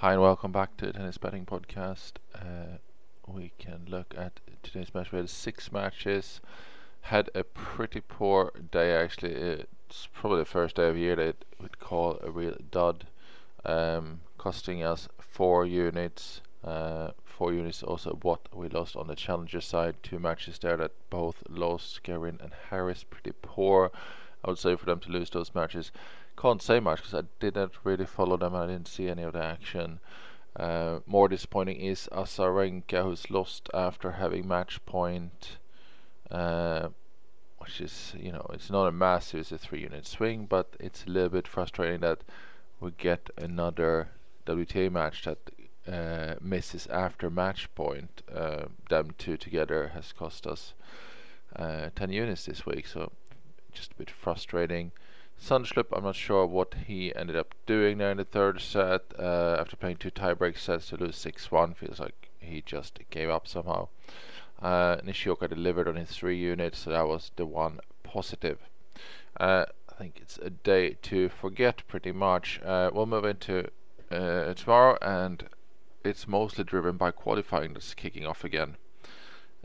Hi and welcome back to the Tennis Betting Podcast. Uh, we can look at today's match. We had six matches. Had a pretty poor day actually. It's probably the first day of the year that we'd call a real dud, um, costing us four units. Uh, four units also what we lost on the challenger side. Two matches there that both lost. Garin and Harris pretty poor. I would say for them to lose those matches can't say much because I didn't really follow them. And I didn't see any of the action. Uh, more disappointing is Azarenka, who's lost after having match point, uh, which is, you know, it's not a massive, it's a three unit swing, but it's a little bit frustrating that we get another WTA match that uh, misses after match point. Uh, them two together has cost us uh, 10 units this week, so just a bit frustrating. Zandschulp, I'm not sure what he ended up doing there in the third set. Uh, after playing two tiebreak sets to lose 6-1, feels like he just gave up somehow. Uh, Nishioka delivered on his three units, so that was the one positive. Uh, I think it's a day to forget pretty much. Uh, we'll move into uh, tomorrow, and it's mostly driven by qualifying that's kicking off again.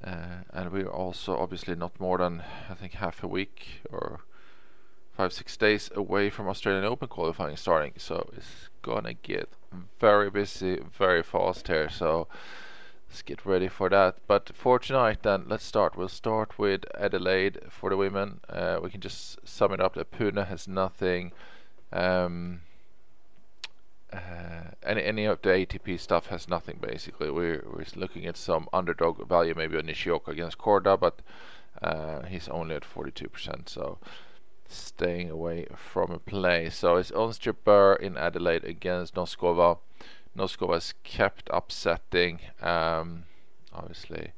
Uh, and we're also obviously not more than I think half a week or five six days away from Australian Open qualifying starting, so it's gonna get very busy very fast here. So let's get ready for that. But for tonight, then let's start. We'll start with Adelaide for the women. Uh, we can just sum it up that Pune has nothing. Um, uh, any any of the ATP stuff has nothing basically. We're we're looking at some underdog value maybe on Nishioka against Korda, but uh, he's only at 42%. So staying away from a play. So it's Ons Jabeur in Adelaide against Noskova. Noskova has kept upsetting. Um, obviously,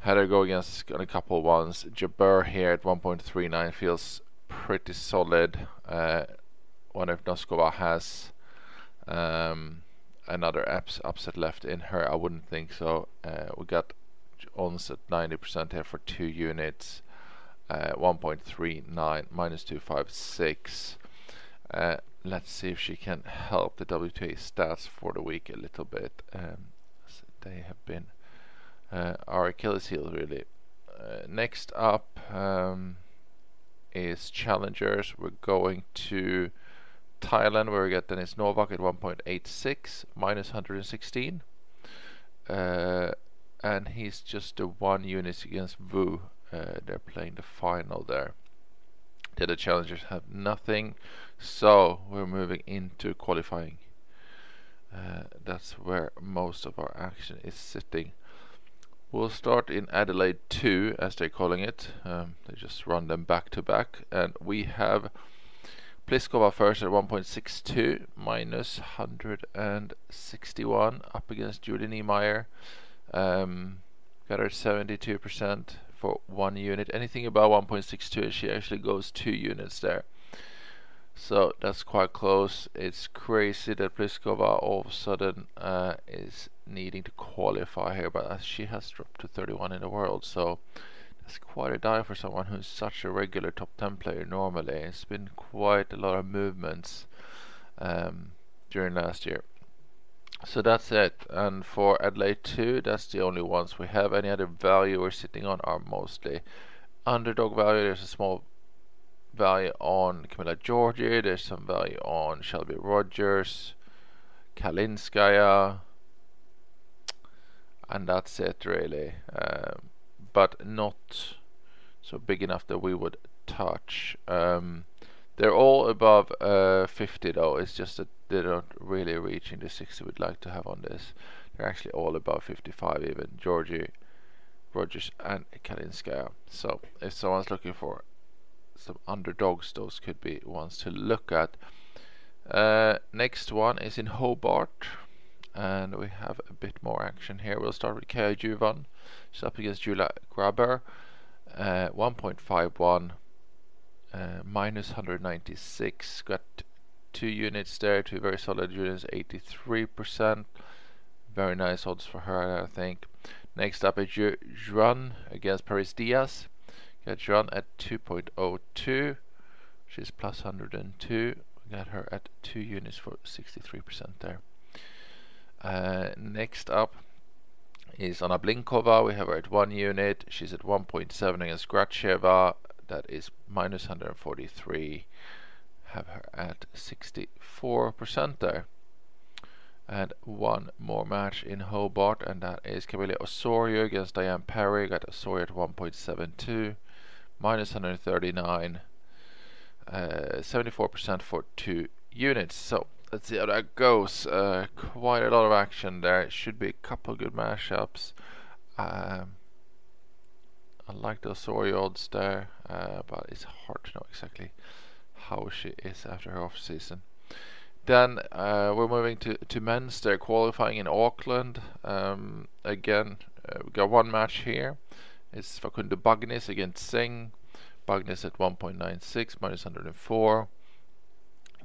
had to go against a couple ones. Jabeur here at 1.39 feels pretty solid. Uh, wonder if Noskova has um, another apps upset left in her. I wouldn't think so. Uh, we got Ons at 90% here for two units uh, 1.39 minus 256. Uh, let's see if she can help the WTA stats for the week a little bit. Um, they have been uh, our Achilles heel really. Uh, next up um, is challengers. We're going to Thailand where we get Denis Novak at 1.86 minus 116. Uh, and he's just the one unit against Vu. uh, they're playing the final there. The other challengers have nothing, so we're moving into qualifying. Uh, that's where most of our action is sitting. We'll start in Adelaide 2, as they're calling it. Um, they just run them back to back, and we have Pliskova first at 1.62 minus 161 up against Julie Niemeier. Um, got her 72% for one unit. Anything above 1.62, she actually goes two units there. So that's quite close. It's crazy that Pliskova all of a sudden uh, is needing to qualify here, but she has dropped to 31 in the world, so that's quite a dive for someone who's such a regular top 10 player normally. It's been quite a lot of movements um, during last year. So that's it. And for Adelaide 2, that's the only ones we have. Any other value we're sitting on are mostly underdog value. There's a small value on Camila Giorgi. There's some value on Shelby Rogers, Kalinskaya. And that's it really. Um, but not so big enough that we would touch. Um, they're all above uh, 50 though. It's just that they're not really reaching the 60 we'd like to have on this. They're actually all above 55 even. Giorgi, Rogers and Kalinskaya. So if someone's looking for some underdogs, those could be ones to look at. Uh, next one is in Hobart. And we have a bit more action here. We'll start with Kaja Juvan. She's up against Julia Grabher. Uh, 1.51 uh, minus 196 got two units there two very solid units 83% very nice odds for her I think next up is Juan against Parrizas Diaz got Juan at 2.02 she's plus 102 got her at two units for 63% there Uh, next up is Anna Blinkova. We have her at one unit. She's at 1.7 against Gracheva. That is minus 143. Have her at 64% there. And one more match in Hobart, and that is Camila Osorio against Diane Parry. Got Osorio at 1.72, minus 139, 74% uh, for two units. So let's see how that goes. Uh, quite a lot of action there. It should be a couple good mashups. Um, I like the Osorio odds there, uh, but it's hard to know exactly how she is after her off season. Then uh, we're moving to to men's. They're qualifying in Auckland. Um, again, uh, we got one match here. It's Facundo Bagnis against Singh. Bagnis at 1.96 minus 104.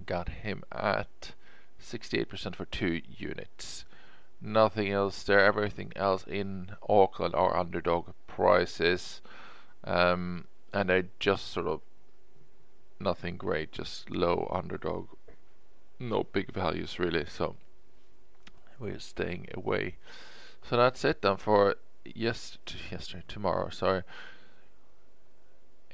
Got him at 68% for two units. Nothing else there. Everything else in Auckland are underdog prices, um, and they're just sort of nothing great. Just low underdog. No big values really. So we're staying away. So that's it then for yes yesterday tomorrow. Sorry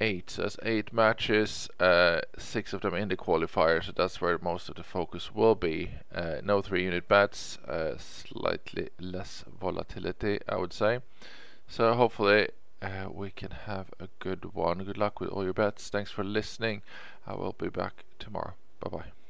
eight. So that's eight matches, uh, six of them in the qualifier, so that's where most of the focus will be. Uh, no three unit bets, uh, slightly less volatility, I would say. So hopefully uh, we can have a good one. Good luck with all your bets. Thanks for listening. I will be back tomorrow. Bye bye.